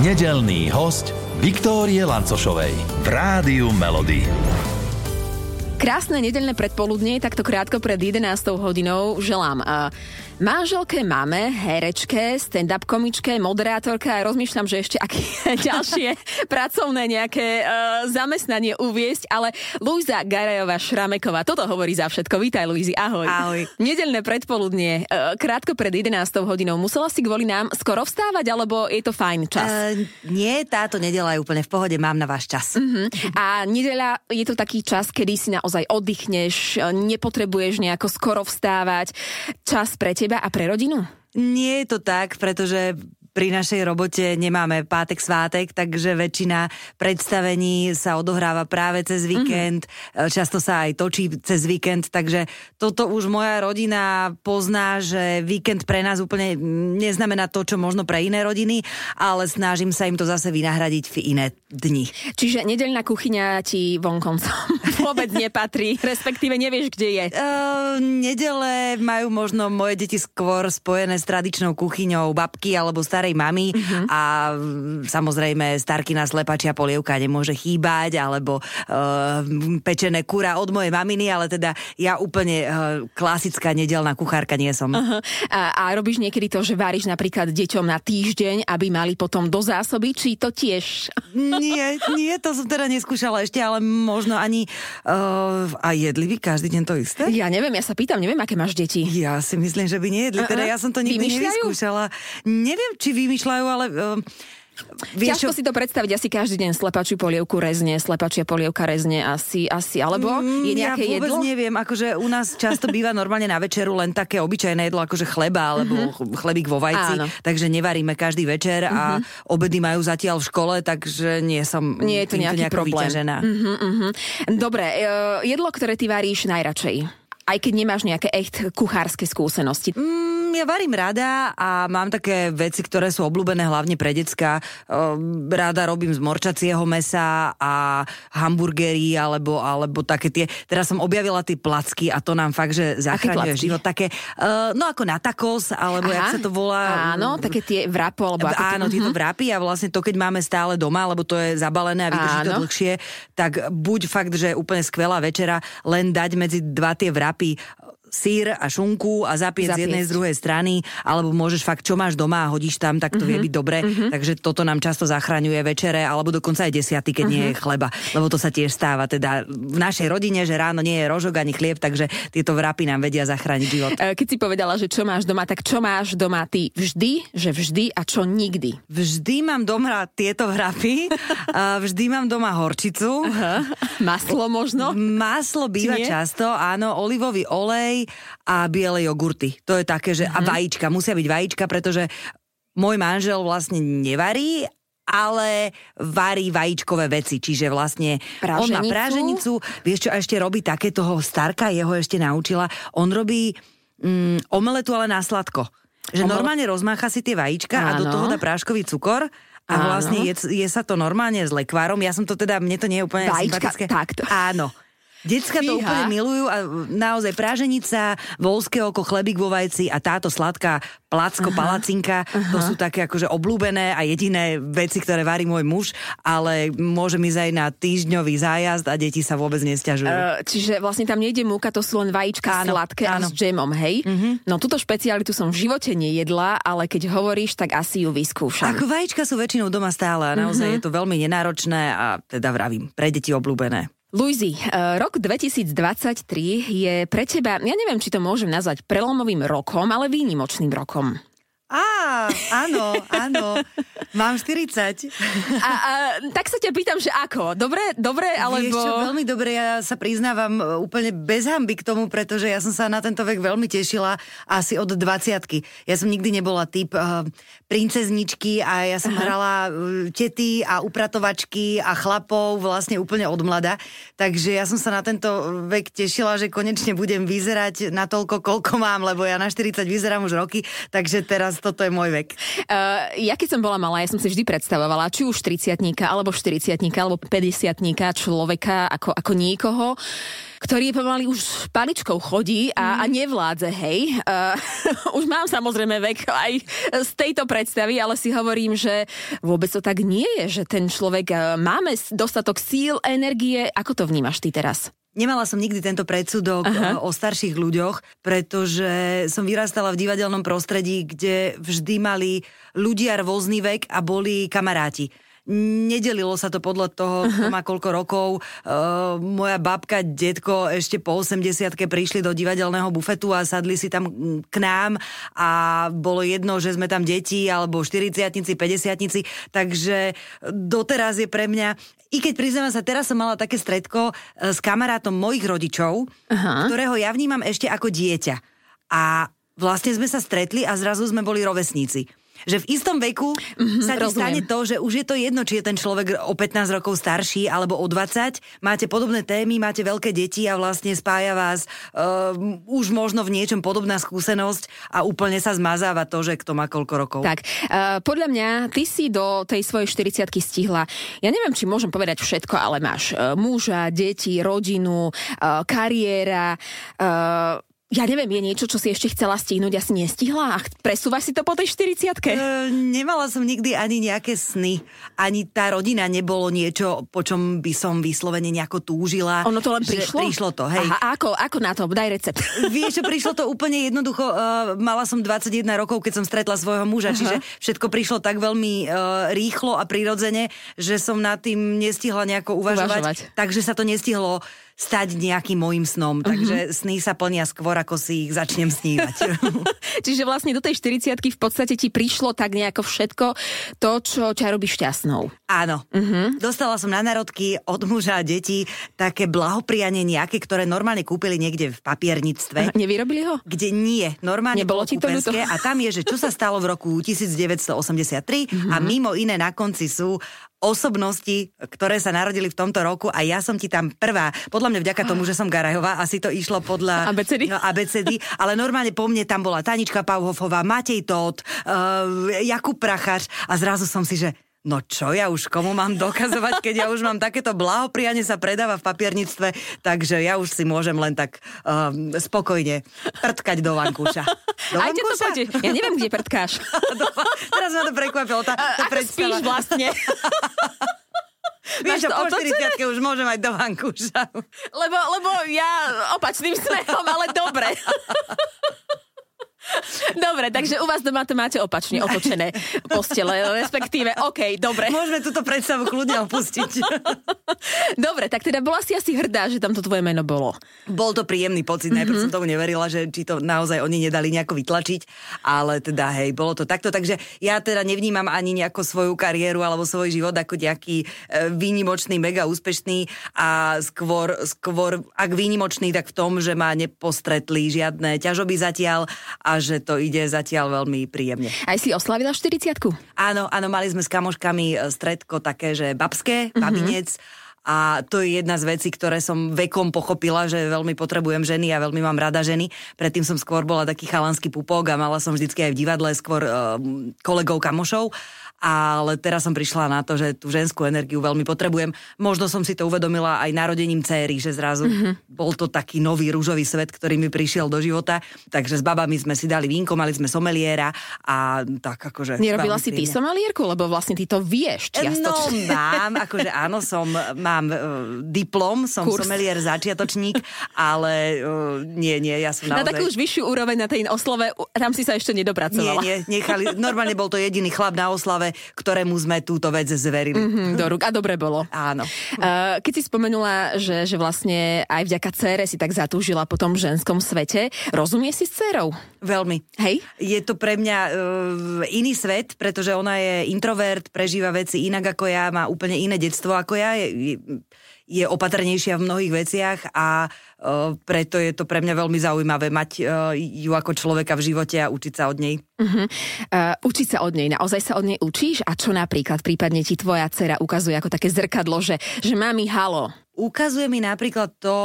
Nedelný host Viktórie Lancošovej v Rádiu Melody. Krásne nedelné predpoludnie, takto krátko pred 11 hodinou želám. Uh, manželke, máme, herečke, stand-up komičke, moderátorka a rozmýšľam, že ešte aké ďalšie pracovné nejaké uh, zamestnanie uviesť, ale Luisa Garajová Šrameková, toto hovorí za všetko. Vítaj, Luizi, ahoj. Ahoj. Nedelné predpoludnie, uh, krátko pred 11 hodinou. Musela si kvôli nám skoro vstávať, alebo je to fajn čas? Uh, nie, táto nedela je úplne v pohode, mám na váš čas. Uh-huh. A nedeľa je to taký čas, kedy si na naozaj oddychneš, nepotrebuješ nejako skoro vstávať. Čas pre teba a pre rodinu? Nie je to tak, pretože pri našej robote nemáme pátek, svátek, takže väčšina predstavení sa odohráva práve cez mhm. víkend, mm-hmm. často sa aj točí cez víkend, takže toto už moja rodina pozná, že víkend pre nás úplne neznamená to, čo možno pre iné rodiny, ale snažím sa im to zase vynahradiť v iné dni. Čiže nedeľná kuchyňa ti vonkoncom vôbec nepatrí, respektíve nevieš, kde je. Uh, nedele majú možno moje deti skôr spojené s tradičnou kuchyňou babky alebo staré starej mamy uh-huh. a samozrejme starkina slepačia polievka nemôže chýbať, alebo uh, pečené kura od mojej maminy, ale teda ja úplne uh, klasická nedelná kuchárka nie som. Uh-huh. A, a robíš niekedy to, že varíš napríklad deťom na týždeň, aby mali potom do zásoby, či to tiež? nie, nie, to som teda neskúšala ešte, ale možno ani uh, a jedli vy každý deň to isté? Ja neviem, ja sa pýtam, neviem, aké máš deti. Ja si myslím, že by nejedli, teda ja som to nikdy Vymýšľajú? nevyskúšala. Neviem, či vymýšľajú, ale... Uh, Vieš, Ťažko čo? si to predstaviť, asi každý deň slepačiu polievku rezne, slepačia polievka rezne asi, asi, alebo mm, je nejaké ja vôbec jedlo? neviem, akože u nás často býva normálne na večeru len také obyčajné jedlo, akože chleba alebo mm-hmm. chlebík vo vajci, Áno. takže nevaríme každý večer mm-hmm. a mhm. obedy majú zatiaľ v škole, takže nie som Nie je to nejaký problém. Vyťažená. Mm-hmm, mm-hmm. Dobre, jedlo, ktoré ty varíš najradšej? aj keď nemáš nejaké echt kuchárske skúsenosti? Mm, ja varím rada a mám také veci, ktoré sú obľúbené hlavne pre decka. Ehm, rada robím z morčacieho mesa a hamburgery alebo, alebo také tie... Teraz som objavila tie placky a to nám fakt, že zachraňuje život. Také, uh, no ako na takos, alebo Aha, jak sa to volá. Áno, také tie vrapo. Alebo ako áno, tieto mhm. vrapy a vlastne to, keď máme stále doma, lebo to je zabalené a vydrží to dlhšie, tak buď fakt, že úplne skvelá večera, len dať medzi dva tie vrapy sír a šunku a zapiec, z jednej z druhej strany, alebo môžeš fakt, čo máš doma a hodíš tam, tak to mm-hmm. vie mhm. byť dobre. Mm-hmm. Takže toto nám často zachraňuje večere, alebo dokonca aj desiaty, keď mm-hmm. nie je mhm. chleba. Lebo to sa tiež stáva. Teda v našej rodine, že ráno nie je rožok ani chlieb, takže tieto vrapy nám vedia zachrániť život. E, keď si povedala, že čo máš doma, tak čo máš doma ty vždy, že vždy a čo nikdy? Vždy mám doma tieto vrapy, vždy mám doma horčicu. Aha. Maslo možno? Maslo býva často, áno, olivový olej, a biele jogurty. To je také, že... Uh-huh. A mhm. vajíčka. Musia byť vajíčka, pretože môj manžel vlastne nevarí, ale varí vajíčkové veci, čiže vlastne Praženicu. on má práženicu, vieš čo, ešte robí také toho starka, jeho ešte naučila, on robí mm, omeletu, ale na sladko. Že Omel... normálne rozmácha si tie vajíčka Áno. a do toho dá práškový cukor a vlastne je, je sa to normálne s lekvárom. Ja som to teda, mne to nie je úplne Vajíčka, sympatické. takto. Áno. Decka to úplne milujú a naozaj práženica, volské oko, chlebík vo vajci a táto sladká placko, aha, palacinka, aha. to sú také akože oblúbené a jediné veci, ktoré varí môj muž, ale môže ísť aj na týždňový zájazd a deti sa vôbec nesťažujú. Uh, čiže vlastne tam nejde múka, to sú len vajíčka áno, sladké áno. a s džemom, hej? Uh-huh. No túto špecialitu som v živote nejedla, ale keď hovoríš, tak asi ju vyskúšam. Ako vajíčka sú väčšinou doma stále a naozaj uh-huh. je to veľmi nenáročné a teda vravím, pre deti obľúbené. Luizi, eh, rok 2023 je pre teba, ja neviem, či to môžem nazvať prelomovým rokom, ale výnimočným rokom. Á, áno, áno. Mám 40. A, a, tak sa ťa pýtam, že ako? Dobre, dobre, alebo... Vieš čo, veľmi dobre, ja sa priznávam e, úplne bez hamby k tomu, pretože ja som sa na tento vek veľmi tešila asi od 20 Ja som nikdy nebola typ uh, princezničky a ja som Aha. hrala uh, tety a upratovačky a chlapov vlastne úplne od mlada. Takže ja som sa na tento vek tešila, že konečne budem vyzerať na toľko, koľko mám, lebo ja na 40 vyzerám už roky, takže teraz toto je môj vek. Uh, ja keď som bola malá, ja som si vždy predstavovala, či už 30 alebo 40 alebo 50 človeka ako, ako niekoho, ktorý pomaly už paličkou chodí a, a mhm. nevládze, hej. Uh, už mám samozrejme vek aj z tejto predstavy, ale si hovorím, že vôbec to tak nie je, že ten človek uh, máme dostatok síl, energie. Ako to vnímaš ty teraz? Nemala som nikdy tento predsudok Aha. o starších ľuďoch, pretože som vyrastala v divadelnom prostredí, kde vždy mali ľudia rôzny vek a boli kamaráti nedelilo sa to podľa toho, kto má koľko rokov. Uh, moja babka, detko ešte po 80 prišli do divadelného bufetu a sadli si tam k nám a bolo jedno, že sme tam deti alebo 40 50 takže doteraz je pre mňa i keď priznám sa, teraz som mala také stredko e, s kamarátom mojich rodičov, Aha. ktorého ja vnímam ešte ako dieťa. A vlastne sme sa stretli a zrazu sme boli rovesníci že v istom veku mm-hmm, sa ti rozumiem. stane to, že už je to jedno, či je ten človek o 15 rokov starší alebo o 20, máte podobné témy, máte veľké deti a vlastne spája vás uh, už možno v niečom podobná skúsenosť a úplne sa zmazáva to, že kto má koľko rokov. Tak, uh, podľa mňa ty si do tej svojej 40 stihla, ja neviem, či môžem povedať všetko, ale máš uh, muža, deti, rodinu, uh, kariéra, uh, ja neviem, je niečo, čo si ešte chcela stihnúť a si nestihla? A presúvaš si to po tej 40 e, Nemala som nikdy ani nejaké sny. Ani tá rodina nebolo niečo, po čom by som vyslovene nejako túžila. Ono to len prišlo? Prišlo to, hej. Aha, ako, ako na to? Daj recept. Vieš, čo prišlo to úplne jednoducho. Uh, mala som 21 rokov, keď som stretla svojho muža, uh-huh. čiže všetko prišlo tak veľmi uh, rýchlo a prirodzene, že som nad tým nestihla nejako uvažovať. uvažovať. Takže sa to nestihlo stať nejakým môjim snom. Uh-huh. Takže sny sa plnia skôr, ako si ich začnem snívať. Čiže vlastne do tej 40 v podstate ti prišlo tak nejako všetko to, čo ťa robí šťastnou. Áno. Uh-huh. Dostala som na narodky od muža a detí také blahoprianie nejaké, ktoré normálne kúpili niekde v papierníctve. Nevyrobili ho? Kde nie. Normálne Nebolo ti to ľúto? A tam je, že čo sa stalo v roku 1983 uh-huh. a mhm. mimo iné na konci sú osobnosti, ktoré sa narodili v tomto roku a ja som ti tam prvá. Podľa mňa vďaka tomu, že som Garajová, asi to išlo podľa ABCD, no, ABCD ale normálne po mne tam bola Tanička Pauhofová, Matej Tóth, uh, Jakub Prachač a zrazu som si, že No čo ja už komu mám dokazovať, keď ja už mám takéto blahoprianie sa predáva v papierníctve, takže ja už si môžem len tak um, spokojne prtkať do vankúša. Do Aj to poďte. Ja neviem, kde prtkáš. Teraz ma to prekvapilo. Tá, tá Ako spíš vlastne? Vieš, po 40 už môžem mať do vankúša. Lebo, lebo ja opačným smerom, ale dobre. Dobre, takže u vás doma to máte opačne otočené postele, respektíve, OK, dobre. Môžeme túto predstavu kľudne opustiť. dobre, tak teda bola si asi hrdá, že tam to tvoje meno bolo. Bol to príjemný pocit, najprv mm-hmm. som tomu neverila, že či to naozaj oni nedali nejako vytlačiť, ale teda hej, bolo to takto, takže ja teda nevnímam ani nejakú svoju kariéru alebo svoj život ako nejaký e, výnimočný, mega úspešný a skôr, skôr ak výnimočný, tak v tom, že ma nepostretli žiadne ťažoby zatiaľ a že to ide zatiaľ veľmi príjemne. Aj si oslavila 40 Áno, áno, mali sme s kamoškami e, stredko také, že babské, mm-hmm. babinec. A to je jedna z vecí, ktoré som vekom pochopila, že veľmi potrebujem ženy a veľmi mám rada ženy. Predtým som skôr bola taký chalanský pupok a mala som vždycky aj v divadle skôr uh, kolegov kamošov ale teraz som prišla na to, že tú ženskú energiu veľmi potrebujem. Možno som si to uvedomila aj narodením céry, že zrazu mm-hmm. bol to taký nový rúžový svet, ktorý mi prišiel do života. Takže s babami sme si dali vínko, mali sme someliéra a tak akože... Nerobila si ty somelierku, lebo vlastne ty to vieš čiastočne. No mám, akože áno, som, mám uh, diplom, som Kurs. somelier začiatočník, ale uh, nie, nie, ja som naozaj... Na takú už vyššiu úroveň na tej oslove, tam si sa ešte nedopracovala. Nie, nie, nechali, normálne bol to jediný chlap na oslave, ktorému sme túto vec zverili. Mm-hmm, do rúk. A dobre bolo. Áno. Uh, keď si spomenula, že, že vlastne aj vďaka cére si tak zatúžila po tom ženskom svete, rozumie si s cérou? Veľmi. Hej? Je to pre mňa uh, iný svet, pretože ona je introvert, prežíva veci inak ako ja, má úplne iné detstvo ako ja. Je, je opatrnejšia v mnohých veciach a uh, preto je to pre mňa veľmi zaujímavé mať uh, ju ako človeka v živote a učiť sa od nej. Uh-huh. Uh, učiť sa od nej, naozaj sa od nej učíš? A čo napríklad prípadne ti tvoja dcera ukazuje ako také zrkadlo, že, že mami, halo, ukazuje mi napríklad to,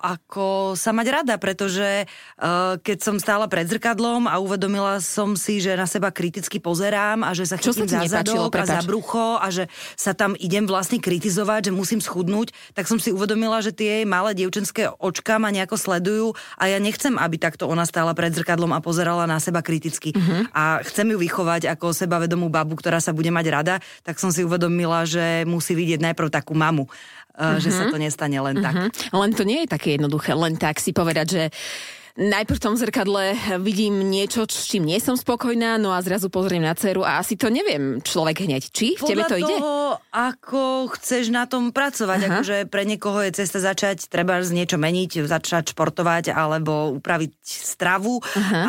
ako sa mať rada, pretože uh, keď som stála pred zrkadlom a uvedomila som si, že na seba kriticky pozerám a že sa chytím za zadok a za brucho a že sa tam idem vlastne kritizovať, že musím schudnúť, tak som si uvedomila, že tie malé dievčenské očka ma nejako sledujú a ja nechcem, aby takto ona stála pred zrkadlom a pozerala na seba kriticky. Uh-huh. A chcem ju vychovať ako sebavedomú babu, ktorá sa bude mať rada, tak som si uvedomila, že musí vidieť najprv takú mamu uh-huh. že sa mhm. to nestane len tak. Uh-huh. Len to nie je také jednoduché, len tak si povedať, že najprv v tom zrkadle vidím niečo, s čím nie som spokojná, no a zrazu pozriem na dceru a asi to neviem človek hneď. Či v Podľa tebe to ide? toho, ako chceš na tom pracovať. Aha. Akože pre niekoho je cesta začať, treba z niečo meniť, začať športovať alebo upraviť stravu, Aha.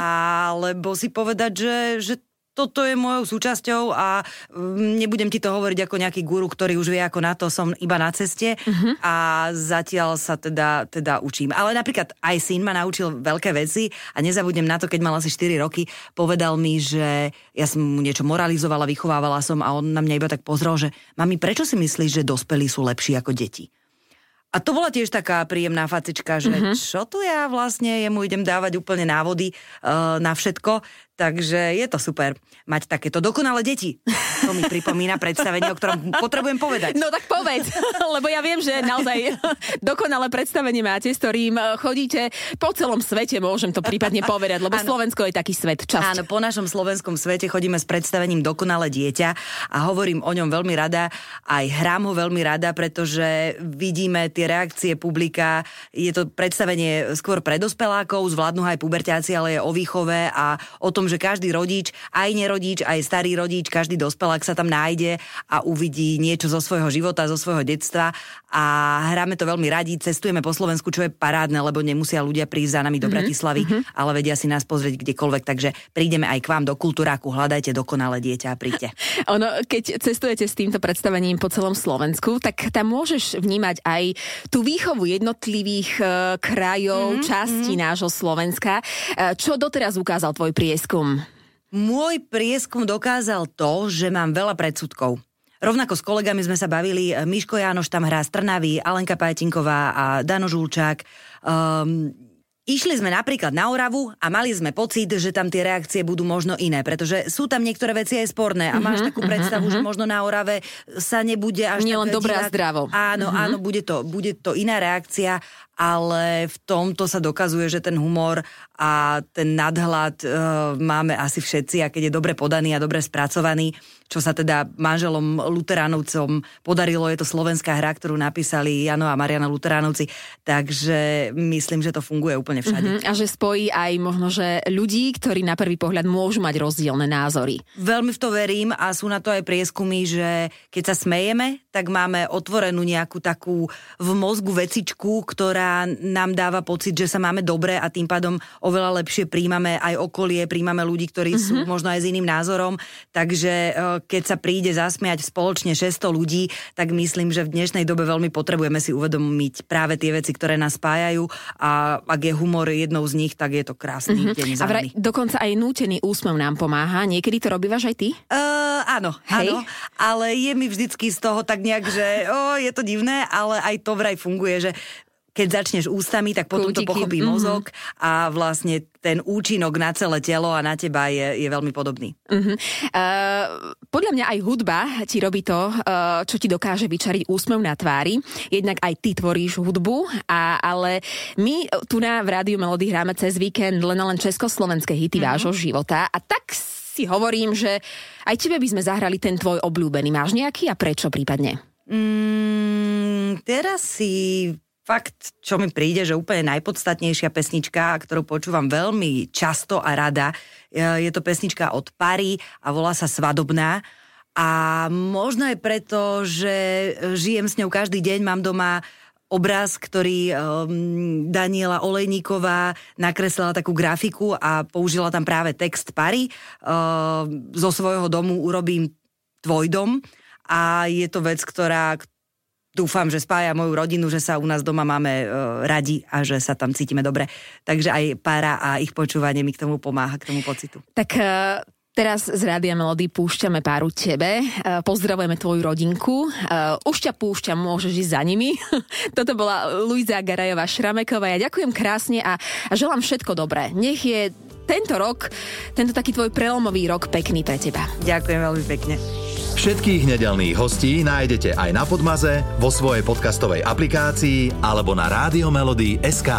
alebo si povedať, že, že toto je mojou súčasťou a mm, nebudem ti to hovoriť ako nejaký guru, ktorý už vie ako na to, som iba na ceste uh-huh. a zatiaľ sa teda, teda učím. Ale napríklad aj syn ma naučil veľké veci a nezabudnem na to, keď mal asi 4 roky, povedal mi, že ja som mu niečo moralizovala, vychovávala som a on na mňa iba tak pozrel, že mami, prečo si myslíš, že dospelí sú lepší ako deti? A to bola tiež taká príjemná facička, že uh-huh. čo tu ja vlastne jemu idem dávať úplne návody uh, na všetko, Takže je to super mať takéto dokonalé deti. To mi pripomína predstavenie, o ktorom potrebujem povedať. No tak povedz, lebo ja viem, že naozaj dokonalé predstavenie máte, s ktorým eh, chodíte po celom svete, môžem to prípadne povedať, lebo ano. Slovensko je taký svet časť. Áno, po našom slovenskom svete chodíme s predstavením Dokonalé dieťa a hovorím o ňom veľmi rada, aj hrám ho veľmi rada, pretože vidíme tie reakcie publika. Je to predstavenie skôr pre dospelákov, zvládnu aj puberťáci, ale je o výchove a o tom, že každý rodič, aj nerodič, aj starý rodič, každý dospelák sa tam nájde a uvidí niečo zo svojho života, zo svojho detstva a hráme to veľmi radi, cestujeme po Slovensku, čo je parádne, lebo nemusia ľudia prísť za nami do mm-hmm. Bratislavy, mm-hmm. ale vedia si nás pozrieť kdekoľvek, takže prídeme aj k vám do kultúráku, hľadajte dokonalé dieťa a príďte. ono, keď cestujete s týmto predstavením po celom Slovensku, tak tam môžeš vnímať aj tú výchovu jednotlivých uh, krajov, mm-hmm. častí mm-hmm. nášho Slovenska. Uh, čo doteraz ukázal tvoj prieskum? Prieskum? Môj prieskum dokázal to, že mám veľa predsudkov. Rovnako s kolegami sme sa bavili, Miško Jánoš tam hrá z Trnavy, Alenka Pajtinková a Dano Žulčák. Um, Išli sme napríklad na Oravu a mali sme pocit, že tam tie reakcie budú možno iné, pretože sú tam niektoré veci aj sporné a máš uh-huh, takú predstavu, uh-huh. že možno na Orave sa nebude až Nie len dobré a zdravo. Áno, uh-huh. áno, bude to, bude to iná reakcia ale v tomto sa dokazuje, že ten humor a ten nadhľad e, máme asi všetci a keď je dobre podaný a dobre spracovaný, čo sa teda manželom Luteránovcom podarilo, je to slovenská hra, ktorú napísali Jano a Mariana Luteránovci, takže myslím, že to funguje úplne všade. Mm-hmm, a že spojí aj možno, že ľudí, ktorí na prvý pohľad môžu mať rozdielne názory. Veľmi v to verím a sú na to aj prieskumy, že keď sa smejeme, tak máme otvorenú nejakú takú v mozgu vecičku, ktorá nám dáva pocit, že sa máme dobre a tým pádom oveľa lepšie príjmame aj okolie, príjmame ľudí, ktorí mm-hmm. sú mhm. možno aj s iným názorom. Takže e, keď sa príde zasmiať spoločne 600 ľudí, tak myslím, že v dnešnej dobe veľmi potrebujeme si uvedomiť práve tie veci, ktoré nás spájajú a ak je humor jednou z nich, tak je to krásny mm-hmm. deň A vraj, dokonca aj nútený úsmev nám pomáha. Niekedy to robívaš aj ty? Uh, áno, Hej. áno. Ale je mi vždycky z toho tak nejak, že oh, je to divné, ale aj to vraj funguje, že keď začneš ústami, tak potom Kútiky. to pochopí mm-hmm. mozog a vlastne ten účinok na celé telo a na teba je, je veľmi podobný. Mm-hmm. Uh, podľa mňa aj hudba ti robí to, uh, čo ti dokáže vyčariť úsmev na tvári. Jednak aj ty tvoríš hudbu, a, ale my tu na v Rádiu Melody hráme cez víkend len len československé hity mm-hmm. vášho života a tak si hovorím, že aj tebe by sme zahrali ten tvoj obľúbený. Máš nejaký a prečo prípadne? Mm, teraz si fakt, čo mi príde, že úplne najpodstatnejšia pesnička, ktorú počúvam veľmi často a rada, je to pesnička od Pary a volá sa Svadobná. A možno aj preto, že žijem s ňou každý deň, mám doma obraz, ktorý um, Daniela Olejníková nakreslila takú grafiku a použila tam práve text Pary. Uh, zo svojho domu urobím tvoj dom a je to vec, ktorá, dúfam, že spája moju rodinu, že sa u nás doma máme uh, radi a že sa tam cítime dobre. Takže aj pára a ich počúvanie mi k tomu pomáha, k tomu pocitu. Tak uh, Teraz z Rádia Melody púšťame páru tebe, e, pozdravujeme tvoju rodinku, e, už ťa púšťam, môžeš ísť za nimi. Toto bola Luisa Garajová Šrameková. Ja ďakujem krásne a, a želám všetko dobré. Nech je tento rok, tento taký tvoj prelomový rok pekný pre teba. Ďakujem veľmi pekne. Všetkých nedelných hostí nájdete aj na Podmaze, vo svojej podcastovej aplikácii alebo na SK.